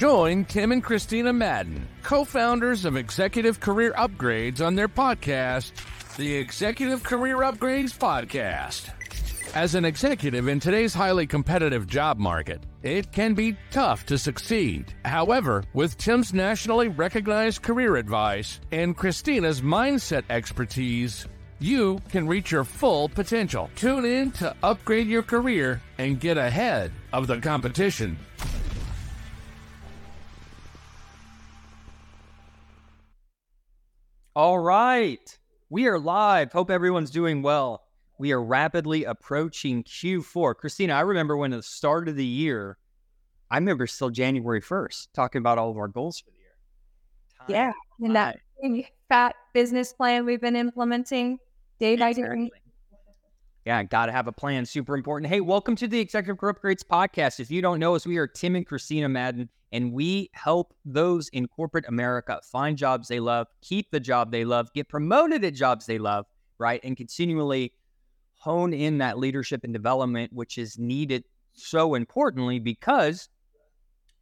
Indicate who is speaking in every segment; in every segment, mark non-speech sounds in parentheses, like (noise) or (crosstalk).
Speaker 1: Join Tim and Kristina Madden, co founders of Executive Career Upgrades, on their podcast, the Executive Career Upgrades Podcast. As an executive in today's highly competitive job market, it can be tough to succeed. However, with Tim's nationally recognized career advice and Kristina's mindset expertise, you can reach your full potential. Tune in to upgrade your career and get ahead of the competition.
Speaker 2: All right. We are live. Hope everyone's doing well. We are rapidly approaching Q4. Kristina, I remember when at the start of the year, I remember still January 1st talking about all of our goals for the year.
Speaker 3: Time yeah. And that fat business plan we've been implementing day by day.
Speaker 2: Yeah, got to have a plan. Super important. Hey, welcome to the Executive Career Upgrades podcast. If you don't know us, we are Tim and Kristina Madden, and we help those in corporate America find jobs they love, keep the job they love, get promoted at jobs they love, right? And continually hone in that leadership and development, which is needed so importantly because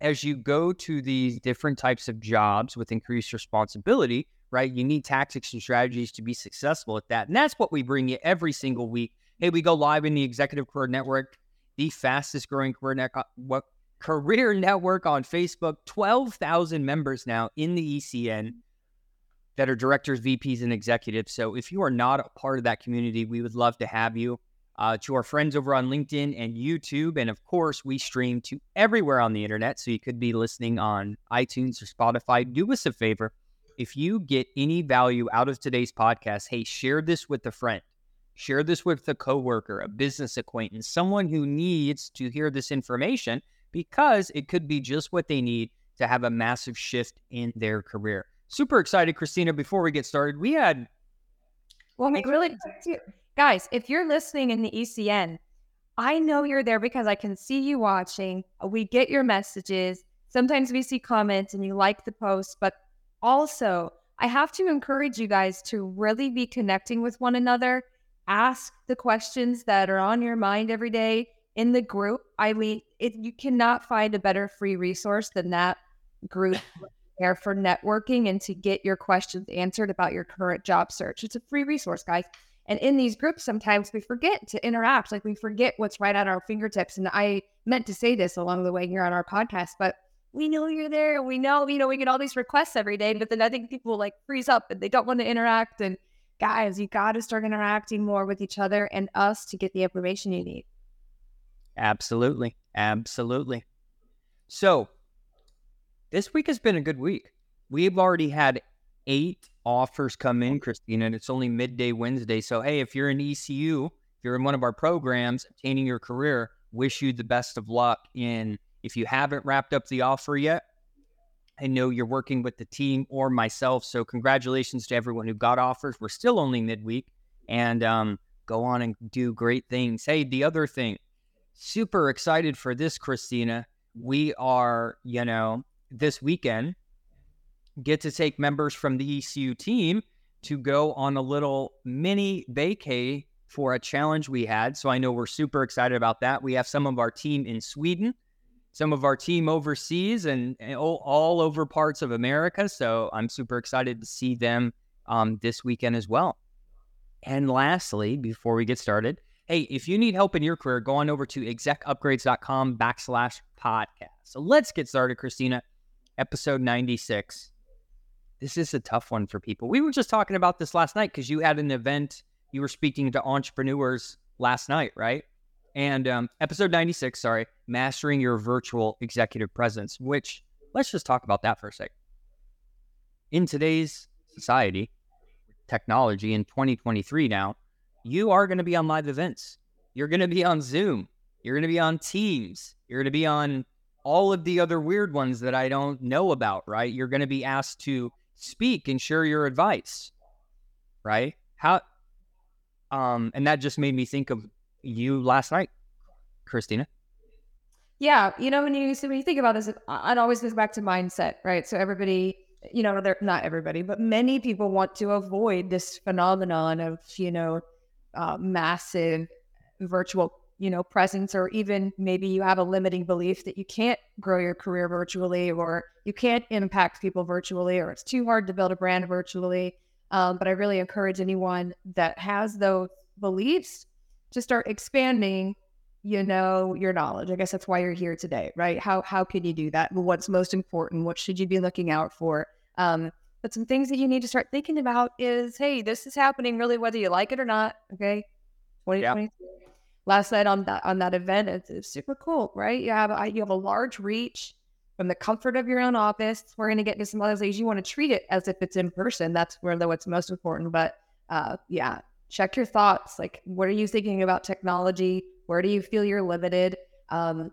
Speaker 2: as you go to these different types of jobs with increased responsibility, right, you need tactics and strategies to be successful at that. And that's what we bring you every single week. Hey, we go live in the Executive Career Network, the fastest growing career, ne- what, career network on Facebook, 12,000 members now in the ECN that are directors, VPs, and executives. So if you are not a part of that community, we would love to have you. Uh, to our friends over on LinkedIn and YouTube. And of course, we stream to everywhere on the internet. So you could be listening on iTunes or Spotify. Do us a favor. If you get any value out of today's podcast, hey, share this with a friend. Share this with a coworker, a business acquaintance, someone who needs to hear this information because it could be just what they need to have a massive shift in their career super excited, Kristina. Before we get started, we had.
Speaker 3: Well, I really, guys, if you're listening in the ECN, I know you're there because I can see you watching. We get your messages. Sometimes we see comments and you like the post, but also I have to encourage you guys to really be connecting with one another. Ask the questions that are on your mind every day in the group. I mean, it, you cannot find a better free resource than that group (laughs) there for networking and to get your questions answered about your current job search. It's a free resource, guys. And in these groups, sometimes we forget to interact, like we forget what's right at our fingertips. And I meant to say this along the way here on our podcast, but we know you're there. We know, you know, we get all these requests every day, but then I think people like freeze up and they don't want to interact. And guys, you got to start interacting more with each other and us to get the information you need.
Speaker 2: Absolutely. Absolutely. So, this week has been a good week. We've already had eight offers come in, Kristina, and it's only midday Wednesday. So, hey, if you're in ECU, if you're in one of our programs, obtaining your career, wish you the best of luck in. If you haven't wrapped up the offer yet, I know you're working with the team or myself. So, congratulations to everyone who got offers. We're still only midweek and um, go on and do great things. Hey, the other thing, super excited for this, Kristina. We are, you know, this weekend get to take members from the ECU team to go on a little mini vacay for a challenge we had. So I know we're super excited about that. We have some of our team in Sweden, some of our team overseas, and, and all, all, over parts of America. So I'm super excited to see them um, this weekend as well. And lastly, before we get started, hey, if you need help in your career, go on over to execupgrades.com backslash podcast. So let's get started, Kristina episode 96. This is a tough one for people. We were just talking about this last night because you had an event, you were speaking to entrepreneurs last night, right? And um, episode 96, sorry, mastering your virtual executive presence, which let's just talk about that for a sec. In today's society, technology in 2023 now, you are going to be on live events. You're going to be on Zoom. You're going to be on Teams. You're going to be on all of the other weird ones that I don't know about, right? You're going to be asked to speak and share your advice, right? How, um, and that just made me think of you last night, Kristina.
Speaker 3: Yeah, you know when you so when you think about this, it, always goes back to mindset, right? So everybody, you know, not everybody, but many people want to avoid this phenomenon of you know uh, massive virtual you know, presence, or even maybe you have a limiting belief that you can't grow your career virtually, or you can't impact people virtually, or it's too hard to build a brand virtually. Um, but I really encourage anyone that has those beliefs to start expanding, you know, your knowledge. I guess that's why you're here today, right? How how can you do that? What's most important? What should you be looking out for? Um, but some things that you need to start thinking about is, hey, this is happening really whether you like it or not. Okay, 2020. Yeah. Last night on that on that event, it's, it's super cool, right? You have a, you have a large reach from the comfort of your own office. We're going to get into some other things. You want to treat it as if it's in person. That's where the what's most important. But uh, yeah, check your thoughts. Like, what are you thinking about technology? Where do you feel you're limited? Um,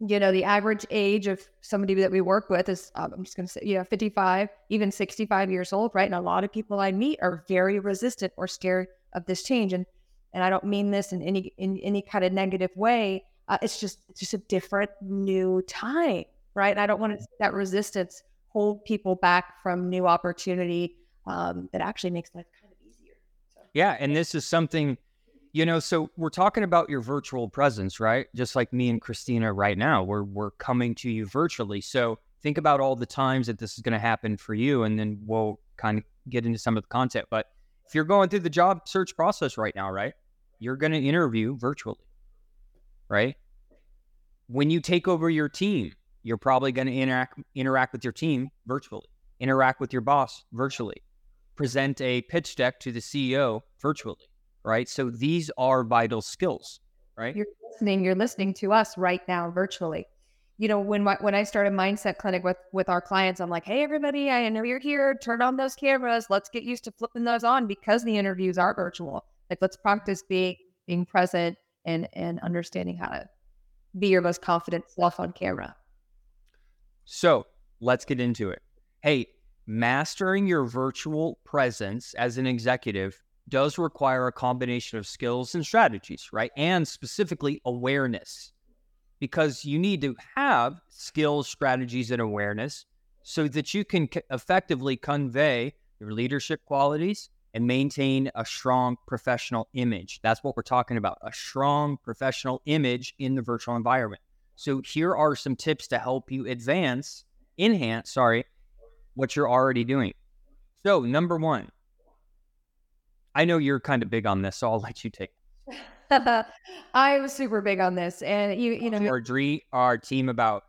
Speaker 3: you know, the average age of somebody that we work with is, um, I'm just going to say, you know, 55, even 65 years old, right? And a lot of people I meet are very resistant or scared of this change. And, and I don't mean this in any, in any kind of negative way. Uh, it's just, it's just a different new time, right? And I don't want to that resistance hold people back from new opportunity um, that actually makes life kind of easier.
Speaker 2: So. Yeah. And this is something you know, so we're talking about your virtual presence, right? Just like me and Christina right now, we're we're coming to you virtually. So think about all the times that this is going to happen for you, and then we'll kind of get into some of the content. But if you're going through the job search process right now, right, you're going to interview virtually, right? When you take over your team, you're probably going to interact interact with your team virtually, interact with your boss virtually, present a pitch deck to the CEO virtually right? So these are vital skills, right?
Speaker 3: You're listening. You're listening to us right now, virtually. You know, when when I started Mindset Clinic with with our clients, I'm like, hey, everybody, I know you're here. Turn on those cameras. Let's get used to flipping those on because the interviews are virtual. Like, let's practice being being present and and understanding how to be your most confident self on camera.
Speaker 2: So let's get into it. Hey, mastering your virtual presence as an executive does require a combination of skills and strategies, right? And specifically awareness, because you need to have skills, strategies, and awareness so that you can effectively convey your leadership qualities and maintain a strong professional image. That's what we're talking about a strong professional image in the virtual environment. So, here are some tips to help you advance, enhance, sorry, what you're already doing. So, number one, I know you're kind of big on this, so I'll let you take. (laughs)
Speaker 3: I was super big on this, and you, you know,
Speaker 2: our dream, our team about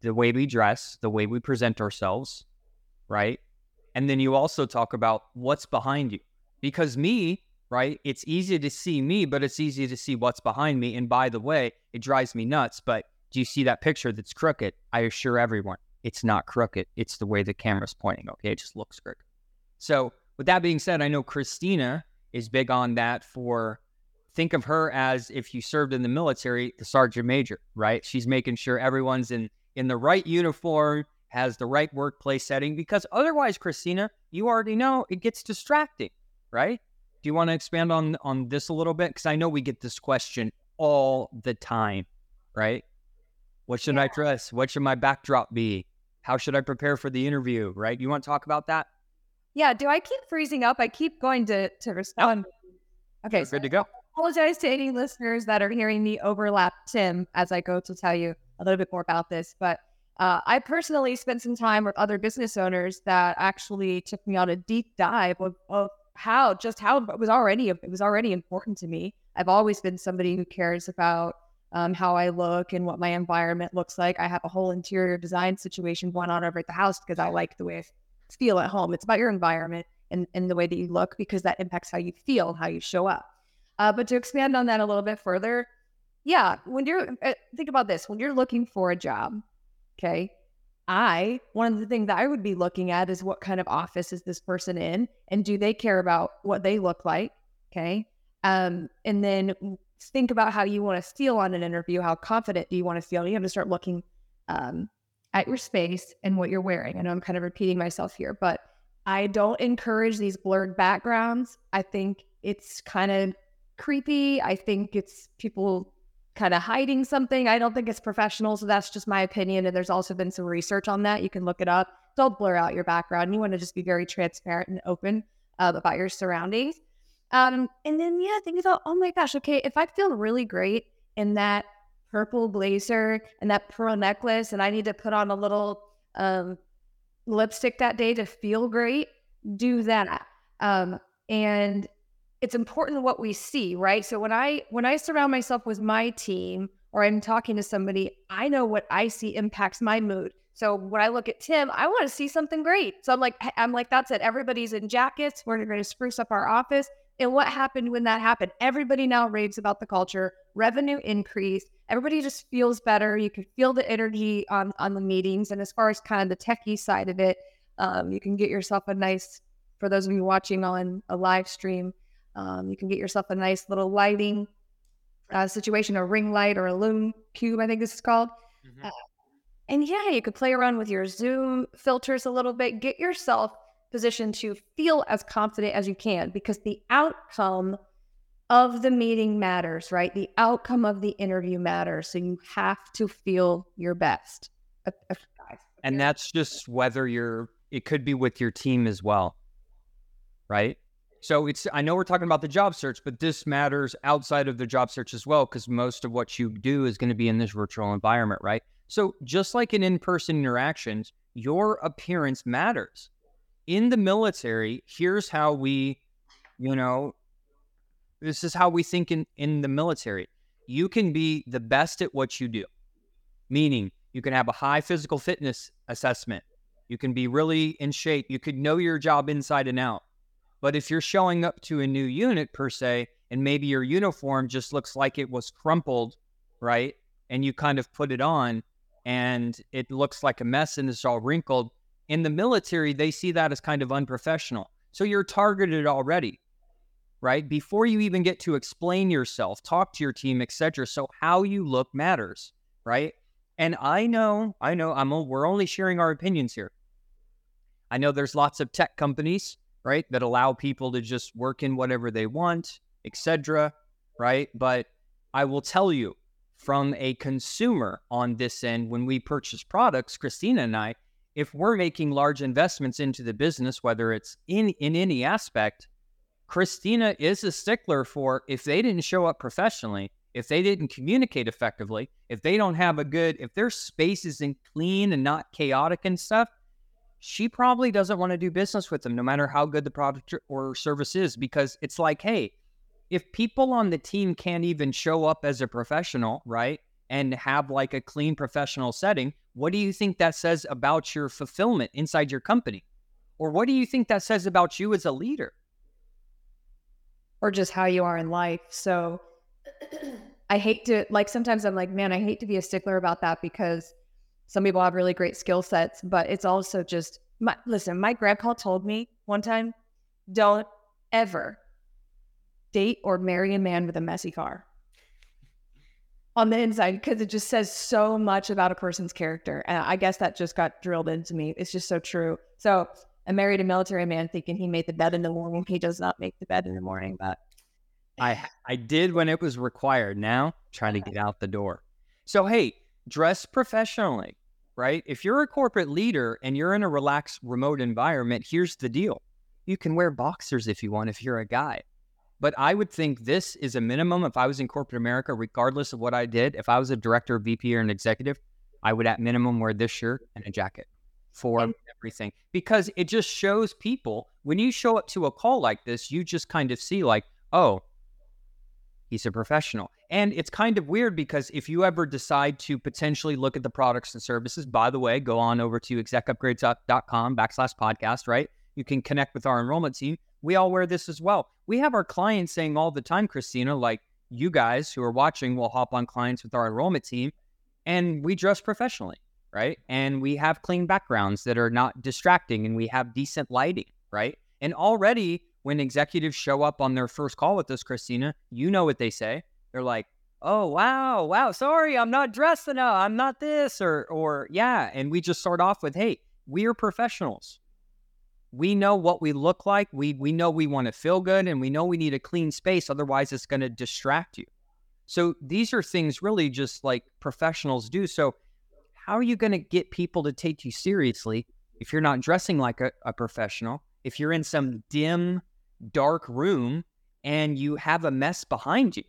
Speaker 2: the way we dress, the way we present ourselves, right? And then you also talk about what's behind you, because me, right? It's easy to see me, but it's easy to see what's behind me. And by the way, it drives me nuts. But do you see that picture that's crooked? I assure everyone, it's not crooked. It's the way the camera's pointing. Okay, it just looks crooked. So with that being said, I know Kristina is big on that for think of her as if you served in the military, the sergeant major, right? She's making sure everyone's in in the right uniform, has the right workplace setting because otherwise, Kristina, you already know it gets distracting, right? Do you want to expand on on this a little bit cuz I know we get this question all the time, right? What should yeah. I dress? What should my backdrop be? How should I prepare for the interview, right? You want to talk about that?
Speaker 3: Yeah. Do I keep freezing up? I keep going to to respond.
Speaker 2: Okay. So good to go.
Speaker 3: apologize to any listeners that are hearing me overlap Tim as I go to tell you a little bit more about this. But uh, I personally spent some time with other business owners that actually took me on a deep dive of, of how just how it was already it was already important to me. I've always been somebody who cares about um, how I look and what my environment looks like. I have a whole interior design situation going on over at the house because I like the way I feel at home. It's about your environment and, and the way that you look because that impacts how you feel, how you show up. Uh, but to expand on that a little bit further, yeah, when you're uh, think about this, when you're looking for a job, okay, I one of the things that I would be looking at is what kind of office is this person in, and do they care about what they look like, okay, um, and then think about how you want to feel on an interview. How confident do you want to feel? You have to start looking um, at your space and what you're wearing. I know I'm kind of repeating myself here, but I don't encourage these blurred backgrounds. I think it's kind of creepy. I think it's people kind of hiding something. I don't think it's professional. So that's just my opinion. And there's also been some research on that. You can look it up. Don't blur out your background. You want to just be very transparent and open uh, about your surroundings. Um, and then yeah, think about, oh my gosh, okay, if I feel really great in that purple blazer and that pearl necklace, and I need to put on a little um, lipstick that day to feel great, do that. Um, and it's important what we see, right? So when I when I surround myself with my team or I'm talking to somebody, I know what I see impacts my mood. So when I look at Tim, I want to see something great. So I'm like, I'm like, that's it. Everybody's in jackets. We're going to spruce up our office. And what happened when that happened? Everybody now raves about the culture. Revenue increased. Everybody just feels better. You can feel the energy on on the meetings. And as far as kind of the techie side of it, um, you can get yourself a nice. For those of you watching on a live stream, um, you can get yourself a nice little lighting uh, situation, a ring light or a lume cube. I think this is called. Mm-hmm. Uh, and yeah, you could play around with your Zoom filters a little bit. Get yourself positioned to feel as confident as you can because the outcome of the meeting matters, right? The outcome of the interview matters. So you have to feel your best.
Speaker 2: And that's just whether you're, it could be with your team as well, right? So it's, I know we're talking about the job search, but this matters outside of the job search as well, because most of what you do is going to be in this virtual environment, right? So, just like in in person interactions, your appearance matters. In the military, here's how we, you know, this is how we think in, in the military. You can be the best at what you do, meaning you can have a high physical fitness assessment. You can be really in shape. You could know your job inside and out. But if you're showing up to a new unit per se, and maybe your uniform just looks like it was crumpled, right? And you kind of put it on, and it looks like a mess and it's all wrinkled. In the military, they see that as kind of unprofessional. So you're targeted already, right? Before you even get to explain yourself, talk to your team, etc. So how you look matters, right? And I know, I know, I'm we're only sharing our opinions here. I know there's lots of tech companies, right, that allow people to just work in whatever they want, etc. Right? But I will tell you, from a consumer on this end when we purchase products, Kristina and I, if we're making large investments into the business, whether it's in in any aspect, Kristina is a stickler for if they didn't show up professionally, if they didn't communicate effectively, if they don't have a good, if their space isn't clean and not chaotic and stuff, she probably doesn't want to do business with them, no matter how good the product or service is, because it's like, hey, if people on the team can't even show up as a professional, right? And have like a clean professional setting, what do you think that says about your fulfillment inside your company? Or what do you think that says about you as a leader?
Speaker 3: Or just how you are in life. So (clears throat) I hate to, like, sometimes I'm like, man, I hate to be a stickler about that because some people have really great skill sets, but it's also just, my, listen, my grandpa told me one time, don't ever date or marry a man with a messy car on the inside because it just says so much about a person's character. And I guess that just got drilled into me. It's just so true. So I married a military man thinking he made the bed in the morning. He does not make the bed in the morning, but
Speaker 2: I I did when it was required. Now trying to get out the door. So hey, dress professionally, right? If you're a corporate leader and you're in a relaxed remote environment, here's the deal. You can wear boxers if you want if you're a guy. But I would think this is a minimum if I was in corporate America, regardless of what I did. If I was a director, VP, or an executive, I would at minimum wear this shirt and a jacket for and- everything because it just shows people when you show up to a call like this, you just kind of see, like, oh, he's a professional. And it's kind of weird because if you ever decide to potentially look at the products and services, by the way, go on over to execupgrades.com backslash podcast, right? You can connect with our enrollment team we all wear this as well. We have our clients saying all the time, Kristina, like you guys who are watching will hop on clients with our enrollment team and we dress professionally, right? And we have clean backgrounds that are not distracting and we have decent lighting, right? And already when executives show up on their first call with us, Kristina, you know what they say. They're like, oh wow wow sorry i'm not dressed enough i'm not this or or yeah and we just start off with hey we're professionals we know what we look like. We we know we want to feel good and we know we need a clean space otherwise it's going to distract you. So these are things really just like professionals do. So how are you going to get people to take you seriously if you're not dressing like a, a professional? If you're in some dim dark room and you have a mess behind you.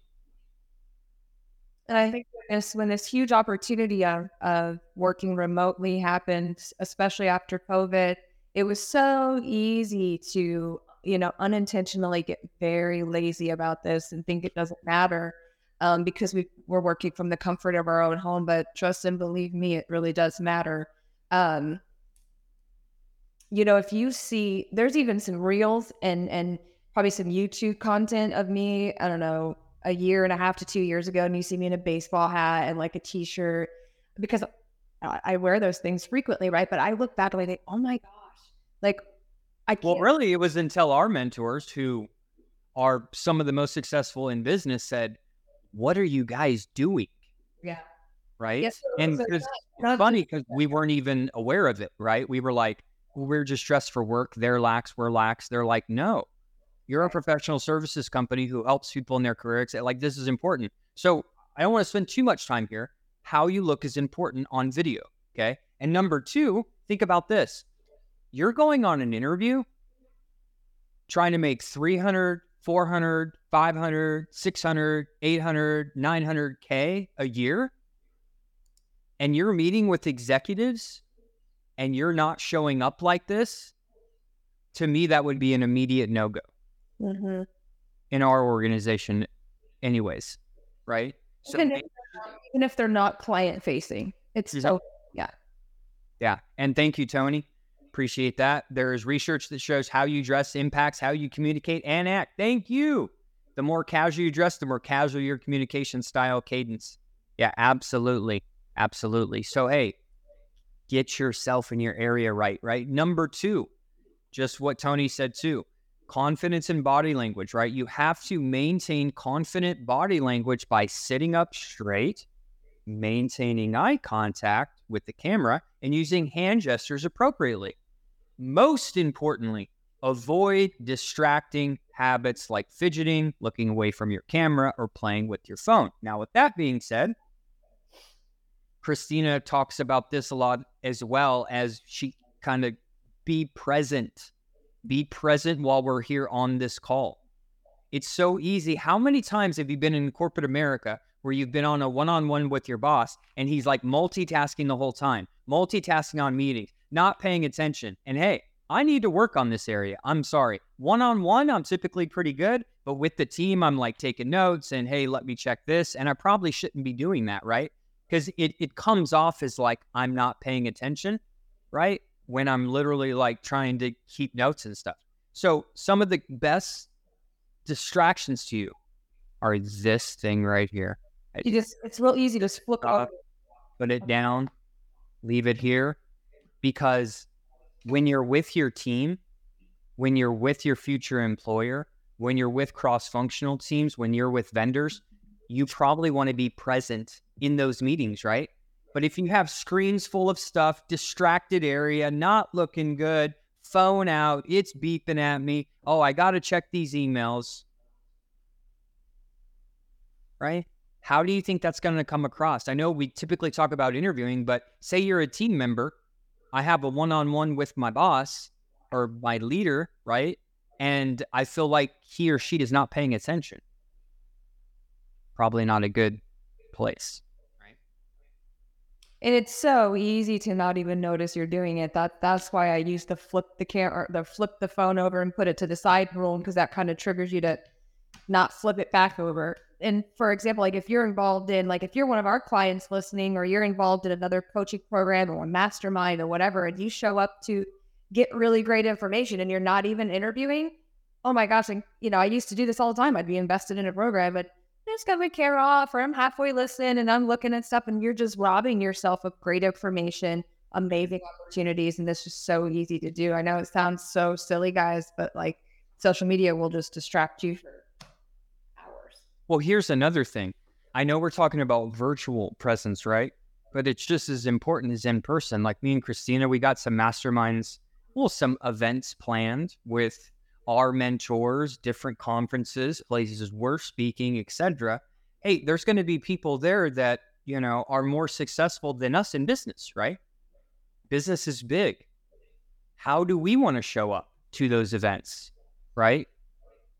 Speaker 3: And I think when this, when this huge opportunity of, of working remotely happened, especially after COVID, it was so easy to, you know, unintentionally get very lazy about this and think it doesn't matter um, because we, we're working from the comfort of our own home. But trust and believe me, it really does matter. Um, you know, if you see, there's even some reels and and probably some YouTube content of me. I don't know, a year and a half to two years ago, and you see me in a baseball hat and like a t-shirt because I wear those things frequently, right? But I look back and I think, oh my gosh, like I can't.
Speaker 2: Well, really, it was until our mentors, who are some of the most successful in business, said, "What are you guys doing?"
Speaker 3: Yeah.
Speaker 2: Right.
Speaker 3: Yes,
Speaker 2: and it's funny because we weren't even aware of it. Right. We were like, we're just dressed for work. They're lax. We're lax. They're like, no, you're a professional services company who helps people in their careers. Like this is important. So I don't want to spend too much time here. How you look is important on video. Okay. And number two, think about this. You're going on an interview trying to make 300, 400, 500, 600, 800, 900K a year. And you're meeting with executives and you're not showing up like this. To me, that would be an immediate no go
Speaker 3: Mhm.
Speaker 2: in our organization, anyways. Right. So,
Speaker 3: even, if they're not, even if they're not client facing, it's
Speaker 2: Mhm.
Speaker 3: so
Speaker 2: yeah. And thank you, Tony. Appreciate that. There is research that shows how you dress impacts how you communicate and act. Thank you. The more casual you dress, the more casual your communication style cadence. Yeah, absolutely. Absolutely. So, hey, get yourself in your area right, right? Number two, just what Tony said too confidence in body language, right? You have to maintain confident body language by sitting up straight, maintaining eye contact with the camera, and using hand gestures appropriately. Most importantly, avoid distracting habits like fidgeting, looking away from your camera, or playing with your phone. Now, with that being said, Kristina talks about this a lot as well as she kind of be present. Be present while we're here on this call. It's so easy. How many times have you been in corporate America where you've been on a one on one with your boss and he's like multitasking the whole time, multitasking on meetings, not paying attention? And hey, I need to work on this area. I'm sorry. One on one, I'm typically pretty good, but with the team, I'm like taking notes and hey, let me check this. And I probably shouldn't be doing that, right? Because it, it comes off as like I'm not paying attention, right? When I'm literally like trying to keep notes and stuff. So, some of the best distractions to you are this thing right here.
Speaker 3: you just it's real easy to flip
Speaker 2: Uh,
Speaker 3: over.
Speaker 2: Put it down, leave it here. Because when you're with your team, when you're with your future employer, when you're with cross functional teams, when you're with vendors, you probably want to be present in those meetings, right? But if you have screens full of stuff, distracted area, not looking good, phone out, it's beeping at me. Oh, I got to check these emails. Right? How do you think that's going to come across? I know we typically talk about interviewing, but say you're a team member, I have a one on one with my boss or my leader, right? And I feel like he or she is not paying attention. Probably not a good place. Right.
Speaker 3: And it's so easy to not even notice you're doing it. That that's why I used to flip the camera, the flip the phone over and put it to the side rule because that kind of triggers you to not flip it back over. And for example, like if you're involved in, like if you're one of our clients listening, or you're involved in another coaching program or a mastermind or whatever, and you show up to get really great information and you're not even interviewing, oh my gosh! And you know, I used to do this all the time. I'd be invested in a program, but I just got my camera off or I'm halfway listening and I'm looking at stuff and you're just robbing yourself of great information, amazing opportunities. And this is so easy to do. I know it sounds so silly, guys, but like social media will just distract you for.
Speaker 2: Well, here's another thing. I know we're talking about virtual presence, right? But it's just as important as in person. Like me and Kristina, we got some masterminds, well, some events planned with our mentors, different conferences, places we're speaking, etc. Hey, there's going to be people there that, you know, are more successful than us in business, right? Business is big. How do we want to show up to those events, right?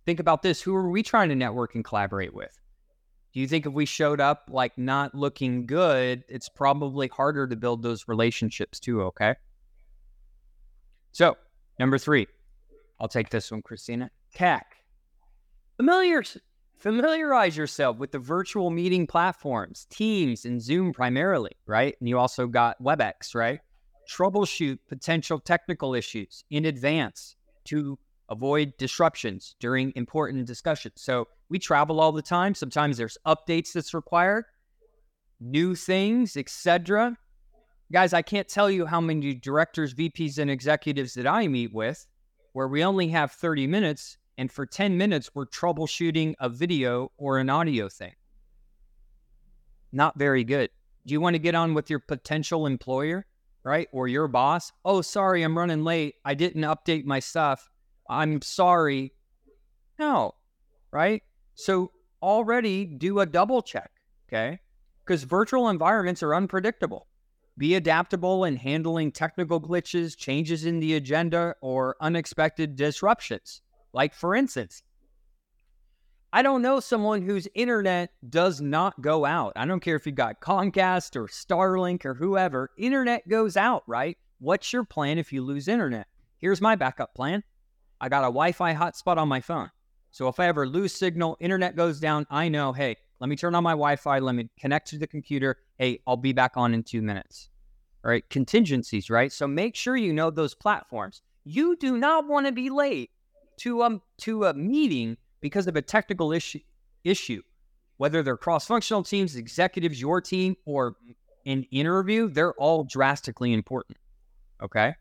Speaker 2: Think about this who are we trying to network and collaborate with? Do you think if we showed up like not looking good, it's probably harder to build those relationships too? Okay. So, number three, I'll take this one, Kristina. Tech. Familiar, familiarize yourself with the virtual meeting platforms, Teams and Zoom primarily, right? And you also got WebEx, right? Troubleshoot potential technical issues in advance to avoid disruptions during important discussions. So we travel all the time. Sometimes there's updates that's required, new things, etc. Guys, I can't tell you how many directors, VPs, and executives that I meet with where we only have 30 minutes and for 10 minutes we're troubleshooting a video or an audio thing. Not very good. Do you want to get on with your potential employer, right? Or your boss? Oh, sorry, I'm running late. I didn't update my stuff. I'm sorry. No, right? So already do a double check, okay? Because virtual environments are unpredictable. Be adaptable in handling technical glitches, changes in the agenda, or unexpected disruptions. Like, for instance, I don't know someone whose internet does not go out. I don't care if you got Comcast or Starlink or whoever, internet goes out, right? What's your plan if you lose internet? Here's my backup plan I got a Wi Fi hotspot on my phone. So if I ever lose signal, internet goes down, I know, hey, let me turn on my Wi Fi, let me connect to the computer. Hey, I'll be back on in two minutes. All right, contingencies, right? So make sure you know those platforms. You do not want to be late to um to a meeting because of a technical issue issue. Whether they're cross-functional teams, executives, your team, or an interview, they're all drastically important. Okay.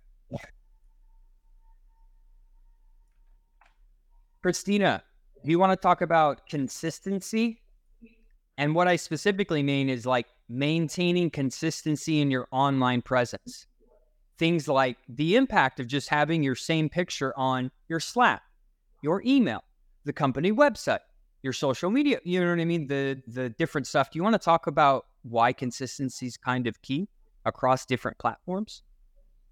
Speaker 2: Kristina, do you want to talk about consistency? And what I specifically mean is like maintaining consistency in your online presence. Things like the impact of just having your same picture on your Slack, your email, the company website, your social media, you know what I mean? The the different stuff. Do you want to talk about why consistency is kind of key across different platforms?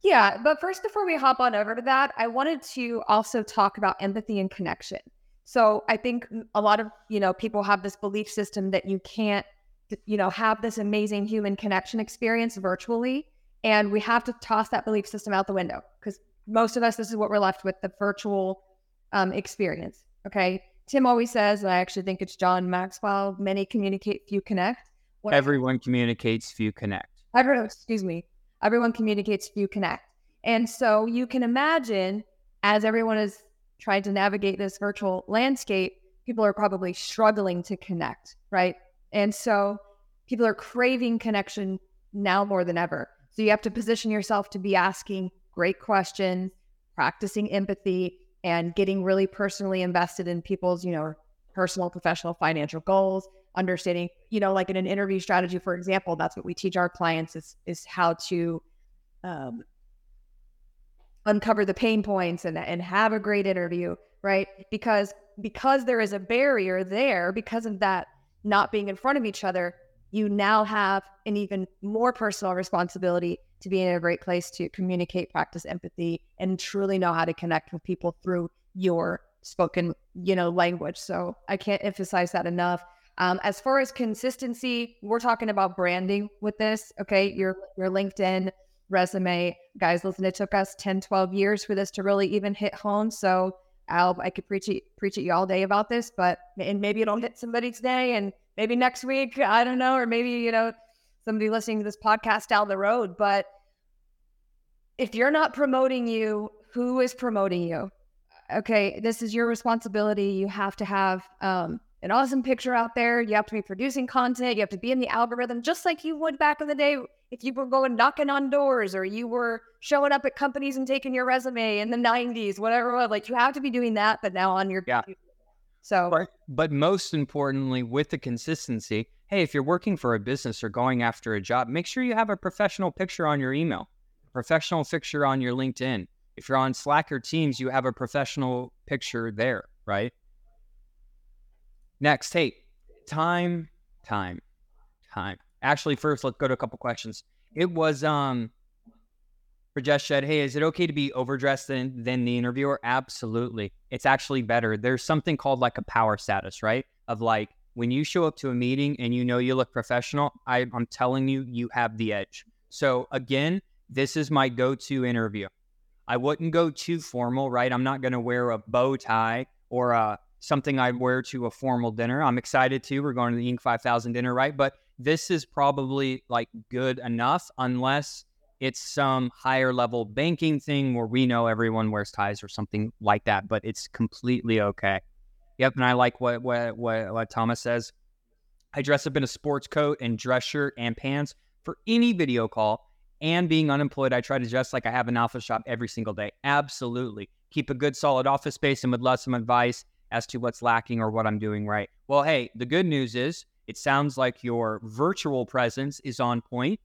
Speaker 3: Yeah, but first before we hop on over to that, I wanted to also talk about empathy and connection. So I think a lot of, you know, people have this belief system that you can't, you know, have this amazing human connection experience virtually. And we have to toss that belief system out the window because most of us, this is what we're left with the virtual um, experience. Okay. Tim always says, and I actually think it's John Maxwell, many communicate, few connect.
Speaker 2: What Everyone communicates, few connect.
Speaker 3: Everyone, excuse me. Everyone communicates, you connect. And so you can imagine as everyone is trying to navigate this virtual landscape, people are probably struggling to connect, right? And so people are craving connection now more than ever. So you have to position yourself to be asking great questions, practicing empathy, and getting really personally invested in people's, you know, personal, professional, financial goals, understanding, you know, like in an interview strategy, for example, that's what we teach our clients is is how to um, uncover the pain points and and have a great interview, right? Because because there is a barrier there because of that not being in front of each other, you now have an even more personal responsibility to be in a great place to communicate, practice empathy, and truly know how to connect with people through your spoken, you know, language. So I can't emphasize that enough. Um, as far as consistency, we're talking about branding with this. Okay, your your LinkedIn resume, guys. Listen, it took us 10, 12 years for this to really even hit home. So I'll I could preach it preach it you all day about this, but and maybe it'll hit somebody today, and maybe next week. I don't know, or maybe you know somebody listening to this podcast down the road. But if you're not promoting you, who is promoting you? Okay, this is your responsibility. You have to have um, an awesome picture out there. You have to be producing content. You have to be in the algorithm, just like you would back in the day if you were going knocking on doors or you were showing up at companies and taking your resume in the 90s, whatever. Like you have to be doing that, but now on your
Speaker 2: yeah.
Speaker 3: Computer. So,
Speaker 2: but, but most importantly, with the consistency, hey, if you're working for a business or going after a job, make sure you have a professional picture on your email, professional picture on your LinkedIn. If you're on Slack or Teams, you have a professional picture there, right? Next, hey, time, time, time. Actually, first let's go to a couple questions. It was um Rajesh said, Hey, is it okay to be overdressed than, than the interviewer? Absolutely. It's actually better. There's something called like a power status, right? Of like when you show up to a meeting and you know you look professional, I, I'm telling you, you have the edge. So again, this is my go to interview. I wouldn't go too formal, right? I'm not going to wear a bow tie or uh, something I'd wear to a formal dinner. I'm excited too. We're going to the Inc. 5000 dinner, right? But this is probably like good enough unless it's some higher level banking thing where we know everyone wears ties or something like that, but it's completely okay. Yep, and I like what what what, what Thomas says. I dress up in a sports coat and dress shirt and pants for any video call. And being unemployed, I try to dress like I have an office shop every single day. Absolutely. Keep a good solid office space and would love some advice as to what's lacking or what I'm doing right. Well, hey, the good news is it sounds like your virtual presence is on point,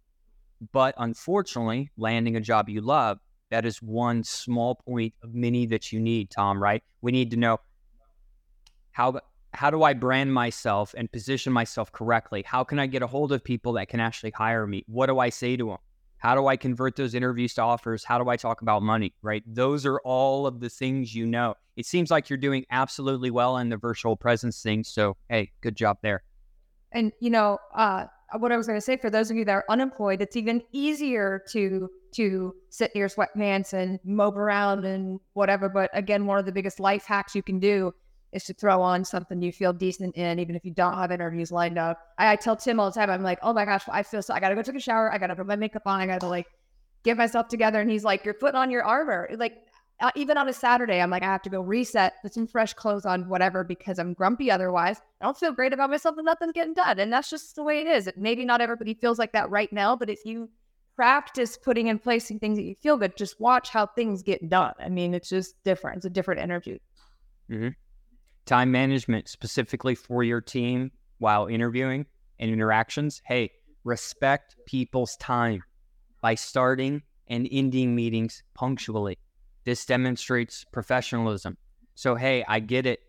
Speaker 2: but unfortunately, landing a job you love, that is one small point of many that you need, Tom, right? We need to know how how do I brand myself and position myself correctly? How can I get a hold of people that can actually hire me? What do I say to them? How do I convert those interviews to offers? How do I talk about money? Right? Those are all of the things you know. It seems like you're doing absolutely well in the virtual presence thing. So, hey, good job there.
Speaker 3: And you know, uh, what I was going to say for those of you that are unemployed, it's even easier to to sit in your sweatpants and mope around and whatever. But again, one of the biggest life hacks you can do is to throw on something you feel decent in, even if you don't have interviews lined up. I, I tell Tim all the time, I'm like, oh my gosh, I feel so, I gotta go take a shower. I gotta put my makeup on. I gotta like get myself together. And he's like, you're putting on your armor. Like, uh, even on a Saturday, I'm like, I have to go reset, put some fresh clothes on, whatever, because I'm grumpy otherwise. I don't feel great about myself and nothing's getting done. And that's just the way it is. Maybe not everybody feels like that right now, but if you practice putting in place things that you feel good, just watch how things get done. I mean, it's just different. It's a different energy.
Speaker 2: Mm-hmm time management specifically for your team while interviewing and interactions. Hey, respect people's time by starting and ending meetings punctually. This demonstrates professionalism. So, hey, I get it.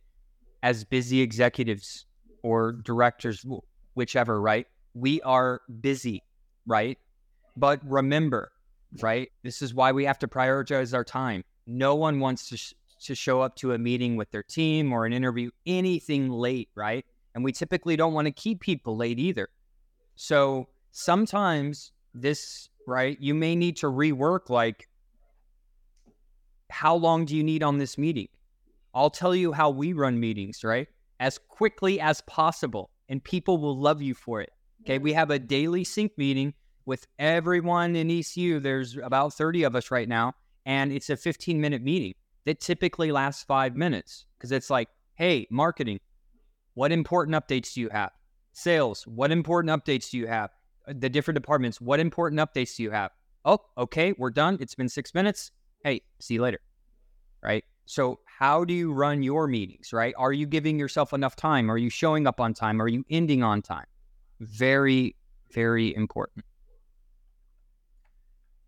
Speaker 2: As busy executives or directors, whichever, right? We are busy, right? But remember, right? This is why we have to prioritize our time. No one wants to sh- to show up to a meeting with their team or an interview anything late, right? And we typically don't want to keep people late either. So sometimes this, right, you may need to rework like, how long do you need on this meeting? I'll tell you how we run meetings, right? As quickly as possible, and people will love you for it. Okay. We have a daily sync meeting with everyone in ECU. There's about 30 of us right now, and it's a 15 minute meeting that typically lasts five minutes because it's like, hey, marketing, what important updates do you have? Sales, what important updates do you have? Uh, the different departments, what important updates do you have? Oh, okay, we're done. It's been six minutes. Hey, see you later. Right. So, how do you run your meetings? Right. Are you giving yourself enough time? Are you showing up on time? Are you ending on time? Very, very important.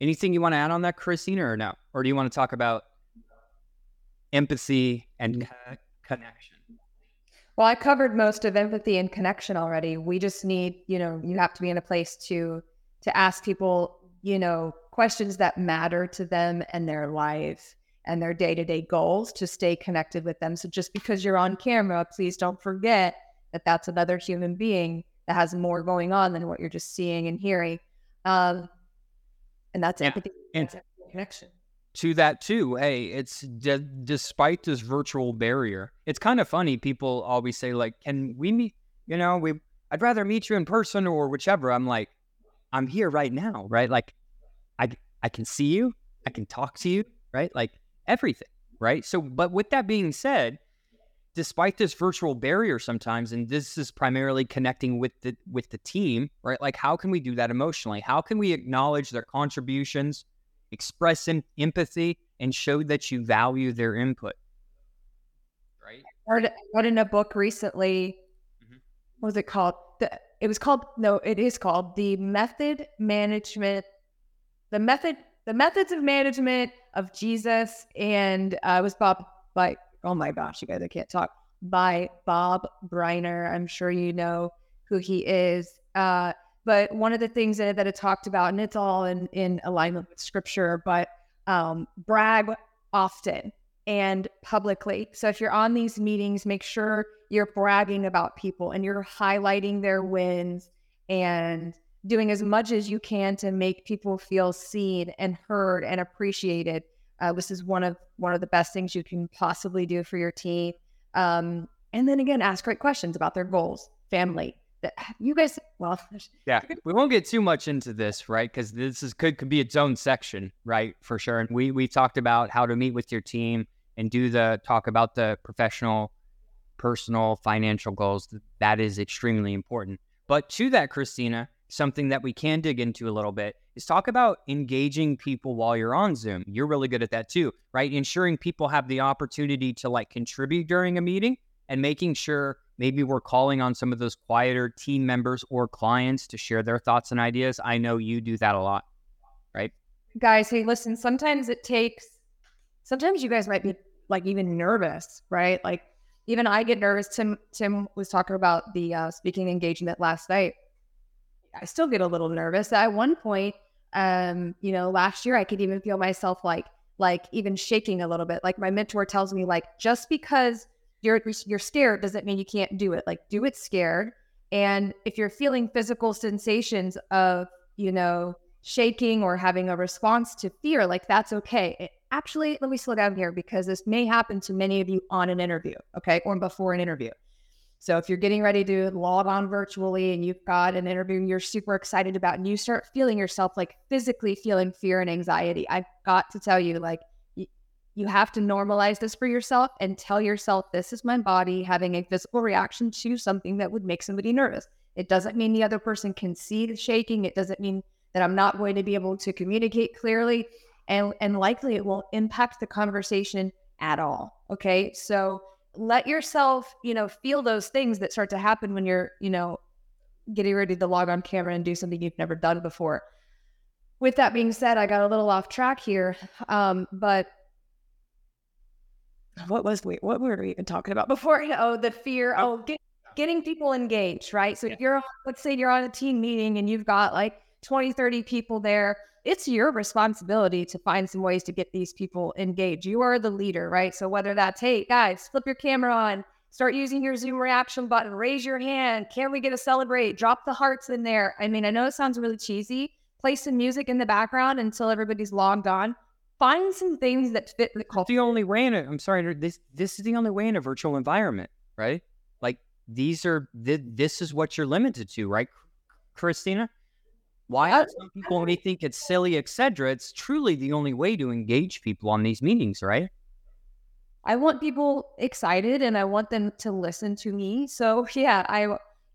Speaker 2: Anything you want to add on that, Kristina, or no? Or do you want to talk about empathy and mm. co- connection.
Speaker 3: Well, I covered most of empathy and connection already. We just need, you know, you have to be in a place to to ask people, you know, questions that matter to them and their life and their day-to-day goals to stay connected with them. So just because you're on camera, please don't forget that that's another human being that has more going on than what you're just seeing and hearing. Um, and that's yeah. empathy, and, that's connection
Speaker 2: to that too. Hey, it's d- despite this virtual barrier, it's kind of funny. People always say like, "Can we meet?" You know, we I'd rather meet you in person or whichever. I'm like, I'm here right now, right? Like, I I can see you, I can talk to you, right? Like everything, right? So, but with that being said, despite this virtual barrier sometimes, and this is primarily connecting with the with the team, right? Like, how can we do that emotionally? How can we acknowledge their contributions? Express em- empathy, and show that you value their input.
Speaker 3: Right. I read, read in a book recently. Mm-hmm. What was it called? The, it was called no, it is called the method management, the method, the methods of management of Jesus, and uh, it was Bob by oh my gosh, you guys, I can't talk by Bob Briner. I'm sure you know who he is. Uh, But one of the things that, that it talked about, and it's all in, in alignment with scripture, but um, brag often and publicly. So if you're on these meetings, make sure you're bragging about people and you're highlighting their wins and doing as much as you can to make people feel seen and heard and appreciated. Uh, this is one of one of the best things you can possibly do for your team. Um, and then again, ask great questions about their goals, family, Ah, you guys (laughs) well
Speaker 2: yeah (laughs) we won't get too much into this right because this is could, could be its own section right for sure and we we talked about how to meet with your team and do the talk about the professional personal financial goals that is extremely important but to that Kristina something that we can dig into a little bit is talk about engaging people while you're on zoom you're really good at that too right ensuring people have the opportunity to like contribute during a meeting and making sure maybe we're calling on some of those quieter team members or clients to share their thoughts and ideas. I know you do that a lot, right?
Speaker 3: Guys, hey, listen, sometimes it takes, sometimes you guys might be like even nervous, right? Like even I get nervous. Tim, Tim was talking about the uh, speaking engagement last night. I still get a little nervous. At one point, um, you know, last year I could even feel myself like, like even shaking a little bit. Like my mentor tells me, like, just because you're you're scared doesn't mean you can't do it. Like do it scared. And if you're feeling physical sensations of, you know, shaking or having a response to fear, like that's okay. It, actually, let me slow down here because this may happen to many of you on an interview, okay, or before an interview. So if you're getting ready to log on virtually and you've got an interview you're super excited about and you start feeling yourself like physically feeling fear and anxiety, I've got to tell you, like you have to normalize this for yourself and tell yourself this is my body having a physical reaction to something that would make somebody nervous. It doesn't mean the other person can see the shaking. It doesn't mean that I'm not going to be able to communicate clearly. And, and likely it won't impact the conversation at all. Okay. So let yourself, you know, feel those things that start to happen when you're, you know, getting ready to log on camera and do something you've never done before. With that being said, I got a little off track here. Um, but what was we what were we even talking about before? (laughs) Oh, the fear. Oh. oh, get, getting people engaged, right? So yeah. you're let's say you're on a team meeting and you've got like 20, 30 people there. It's your responsibility to find some ways to get these people engaged. You are the leader, right? So whether that's, hey, guys, flip your camera on, start using your Zoom reaction button, raise your hand. Can we get a celebrate? Drop the hearts in there. I mean, I know it sounds really cheesy. Play some music in the background until everybody's logged on find some things that fit the culture.
Speaker 2: The only way in it, I'm sorry, this this is the only way in a virtual environment, right? Like these are th- this is what you're limited to, right, Kristina? Why uh, some people may think it's silly, etc. It's truly the only way to engage people on these meetings, right?
Speaker 3: I want people excited and I want them to listen to me. So (laughs) yeah, I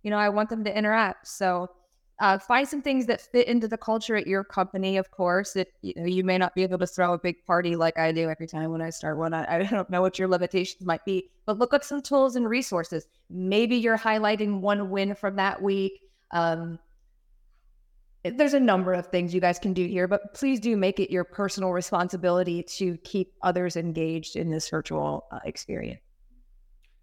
Speaker 3: you know I want them to interact. So uh, find some things that fit into the culture at your company. Of course, it you know you may not be able to throw a big party like I do every time when I start one. I, I (laughs) don't know what your limitations might be, but look up some tools and resources. Maybe you're highlighting one win from that week. Um, there's a number of things you guys can do here, but please do make it your personal responsibility to keep others engaged in this virtual uh, experience.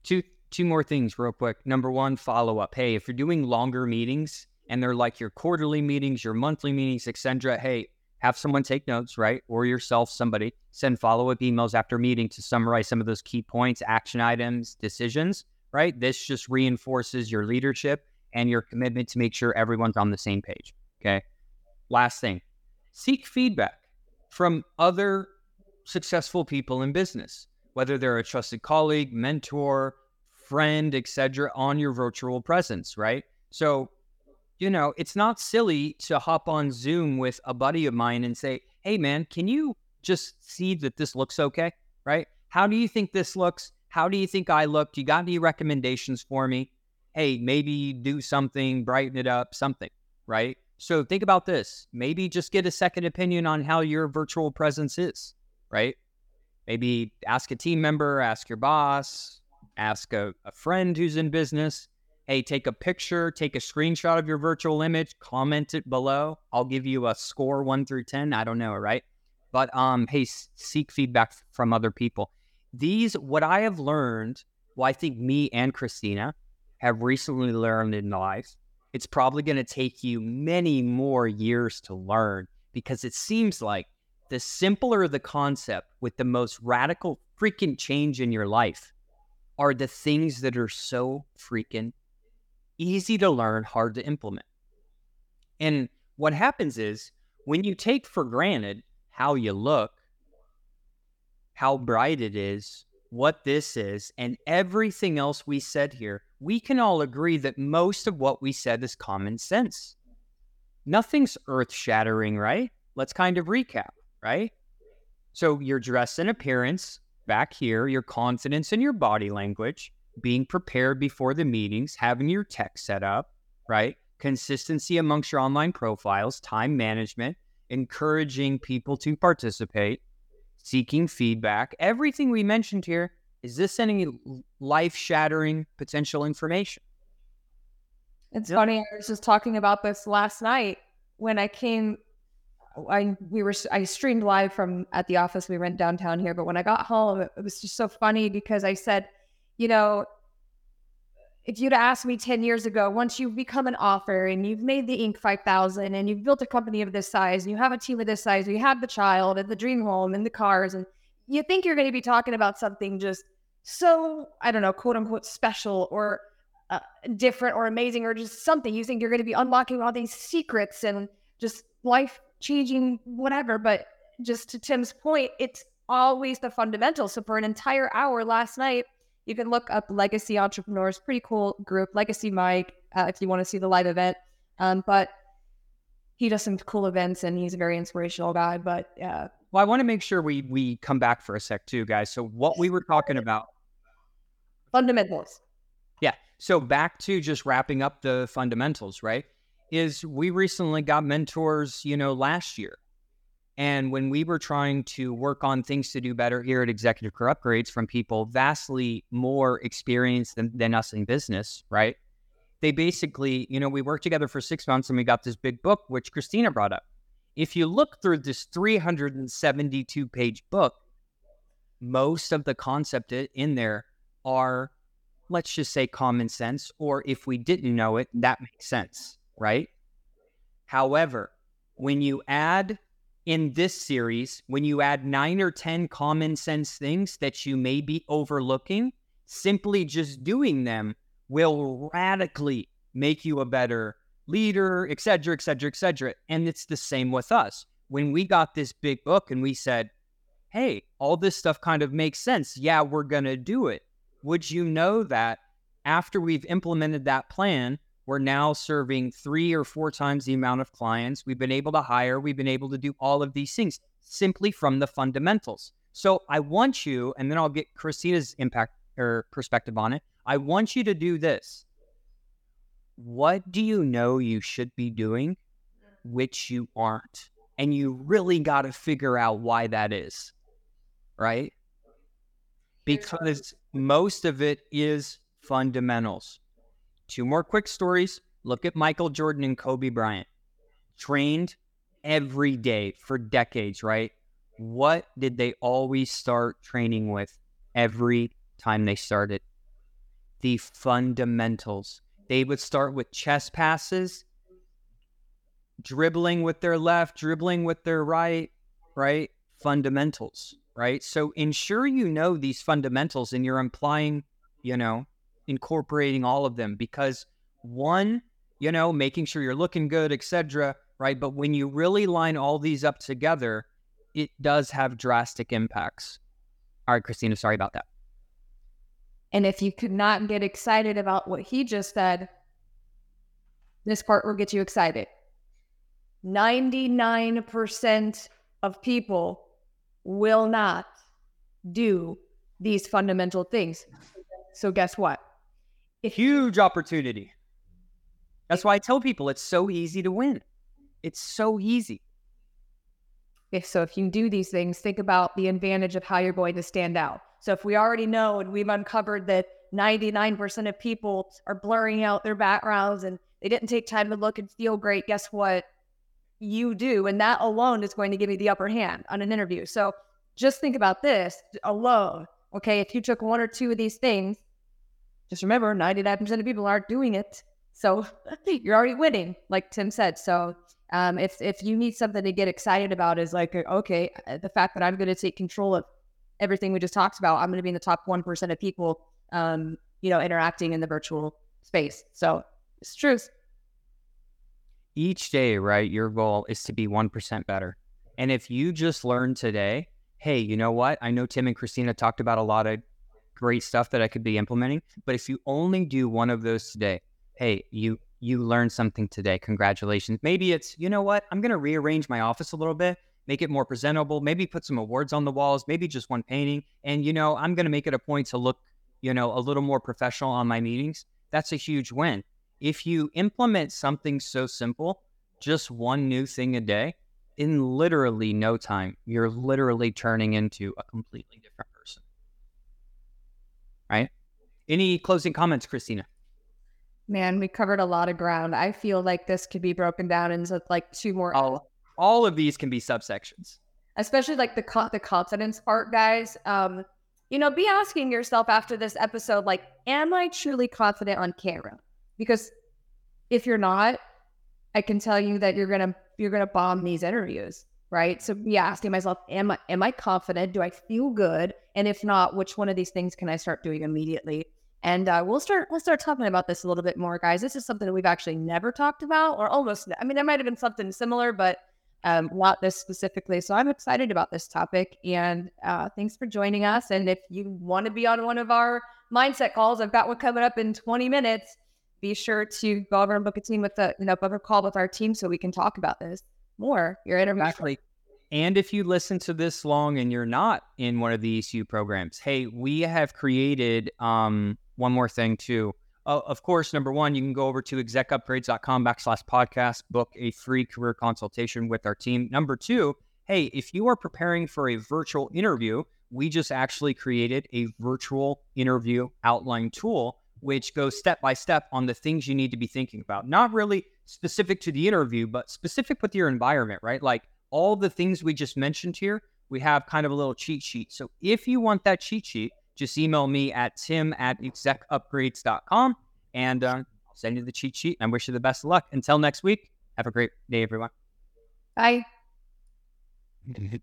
Speaker 2: Two two more things, real quick. Number one, follow up. Hey, if you're doing longer meetings and they're like your quarterly meetings, your monthly meetings, etc. Hey, have someone take notes, right? Or yourself, somebody send follow up emails after meeting to summarize some of those key points, action items, decisions, right? This just reinforces your leadership and your commitment to make sure everyone's on the same page. Okay. Last thing seek feedback from other successful people in business, whether they're a trusted colleague, mentor, friend, etc., on your virtual presence, right? So you know, it's not silly to hop on Zoom with a buddy of mine and say, hey, man, can you just see that this looks okay? Right? How do you think this looks? How do you think I look? Do You got any recommendations for me? Hey, maybe do something, brighten it up, something, right? So think about this. Maybe just get a second opinion on how your virtual presence is, right? Maybe ask a team member, ask your boss, ask a, a friend who's in business hey, take a picture, take a screenshot of your virtual image, comment it below. I'll give you a score one through 10. I don't know, right? But um, hey, seek feedback from other people. These, what I have learned, well, I think me and Kristina have recently learned in life it's probably going to take you many more years to learn because it seems like the simpler the concept with the most radical freaking change in your life are the things that are so freaking easy to learn, hard to implement. And what happens is when you take for granted how you look, how bright it is, what this is, and everything else we said here, we can all agree that most of what we said is common sense. Nothing's earth shattering, right? Let's kind of recap, right? So, your dress and appearance back here, your confidence in your body language, being prepared before the meetings, having your tech set up, right? Consistency amongst your online profiles, time management, encouraging people to participate, seeking feedback. Everything we mentioned here is this any life shattering potential information?
Speaker 3: It's funny. I was just talking about this last night when I came. I we were I streamed live from at the office. We went downtown here, but when I got home, it was just so funny because I said, you know, if you'd asked me 10 years ago, once you've become an author and you've made the Inc. 5000 and you've built a company of this size and you have a team of this size, you have the child and the dream home and the cars, and you think you're going to be talking about something just so, I don't know, quote unquote special or uh, different or amazing or just something. You think you're going to be unlocking all these secrets and just life changing whatever. But just to Tim's point, it's always the fundamentals. So for an entire hour last night, you can look up Legacy Entrepreneurs, pretty cool group. Legacy Mike, uh, if you want to see the live event. Um, but he does some cool events and he's a very inspirational guy. But uh,
Speaker 2: well, I want to make sure we we come back for a sec too, guys. So what we were talking about
Speaker 3: fundamentals.
Speaker 2: Yeah. So back to just wrapping up the fundamentals, right? Is we recently got mentors, you know, last year. And when we were trying to work on things to do better here at Executive Career Upgrades from people vastly more experienced than, than us in business, right? They basically, you know, we worked together for six months and we got this big book, which Kristina brought up. If you look through this 372 page book, most of the concept in there are, let's just say, common sense, or if we didn't know it, that makes sense, right? However, when you add in this series, when you add nine or 10 common sense things that you may be overlooking, simply just doing them will radically make you a better leader, et cetera, et cetera, et cetera. And it's the same with us. When we got this big book and we said, hey, all this stuff kind of makes sense. Yeah, we're going to do it. Would you know that after we've implemented that plan, we're now serving three or four times the amount of clients. We've been able to hire, we've been able to do all of these things simply from the fundamentals. So I want you, and then I'll get Kristina's impact or perspective on it. I want you to do this. What do you know you should be doing, which you aren't? And you really got to figure out why that is, right? Because most of it is fundamentals. Two more quick stories. Look at Michael Jordan and Kobe Bryant. Trained every day for decades, right? What did they always start training with every time they started? The fundamentals. They would start with chest passes, dribbling with their left, dribbling with their right, right? Fundamentals, right? So ensure you know these fundamentals and you're implying, you know, incorporating all of them because one, you know, making sure you're looking good, etc. Right, but when you really line all these up together, it does have drastic impacts. All right, Kristina, sorry about that.
Speaker 3: And if you could not get excited about what he just said, this part will get you excited. 99% of people will not do these fundamental things. So, guess what?
Speaker 2: Huge opportunity. That's why I tell people it's so easy to win. It's so easy.
Speaker 3: Okay, so if you do these things, think about the advantage of how you're going to stand out. So if we already know and we've uncovered that 99% of people are blurring out their backgrounds and they didn't take time to look and feel great, guess what? You do. And that alone is going to give you the upper hand on an interview. So just think about this alone. Okay. If you took one or two of these things just remember, 99% of people aren't doing it. So (laughs) you're already winning, like Tim said. So um, if if you need something to get excited about, is like okay, uh, the fact that I'm going to take control of everything we just talked about, I'm going to be in the top one percent of people, um, you know, interacting in the virtual space. So it's truth.
Speaker 2: Each day, right? Your goal is to be one percent better, and if you just learn today, hey, you know what? I know Tim and Kristina talked about a lot of great stuff that I could be implementing, but if you only do one of those today, hey, you you learned something today. Congratulations. Maybe it's, you know what? I'm going to rearrange my office a little bit, make it more presentable, maybe put some awards on the walls, maybe just one painting. And, you know, I'm going to make it a point to look, you know, a little more professional on my meetings. That's a huge win. If you implement something so simple, just one new thing a day, in literally no time, you're literally turning into a completely different. Right? Any closing comments, Kristina?
Speaker 3: Man, we covered a lot of ground. I feel like this could be broken down into like two more.
Speaker 2: All, all of these can be subsections.
Speaker 3: Especially like the co- the confidence part, guys. Um, you know, be asking yourself after this episode, like, am I truly confident on camera? Because if you're not, I can tell you that you're gonna you're gonna bomb these interviews, right? So be asking myself, am I am I confident? Do I feel good? And if not, which one of these things can I start doing immediately? And uh, we'll start we'll start talking about this a little bit more, guys. This is something that we've actually never talked about, or almost. I mean, there might have been something similar, but um, not this specifically. So I'm excited about this topic, and uh, thanks for joining us. And if you want to be on one of our mindset calls, I've got one coming up in 20 minutes. Be sure to go over and book a team with the you know book a call with our team so we can talk about this more. Your interview.
Speaker 2: Exactly. And if you listen to this long and you're not in one of the ECU programs, hey, we have created um, one more thing too. Uh, of course, number one, you can go over to execupgrades.com backslash podcast, book a free career consultation with our team. Number two, hey, if you are preparing for a virtual interview, we just actually created a virtual interview outline tool, which goes step by step on the things you need to be thinking about. Not really specific to the interview, but specific with your environment, right? Like all the things we just mentioned here, we have kind of a little cheat sheet. So if you want that cheat sheet, just email me at tim at execupgrades.com and uh, I'll send you the cheat sheet. And I wish you the best of luck. Until next week, have a great day, everyone.
Speaker 3: Bye. (laughs)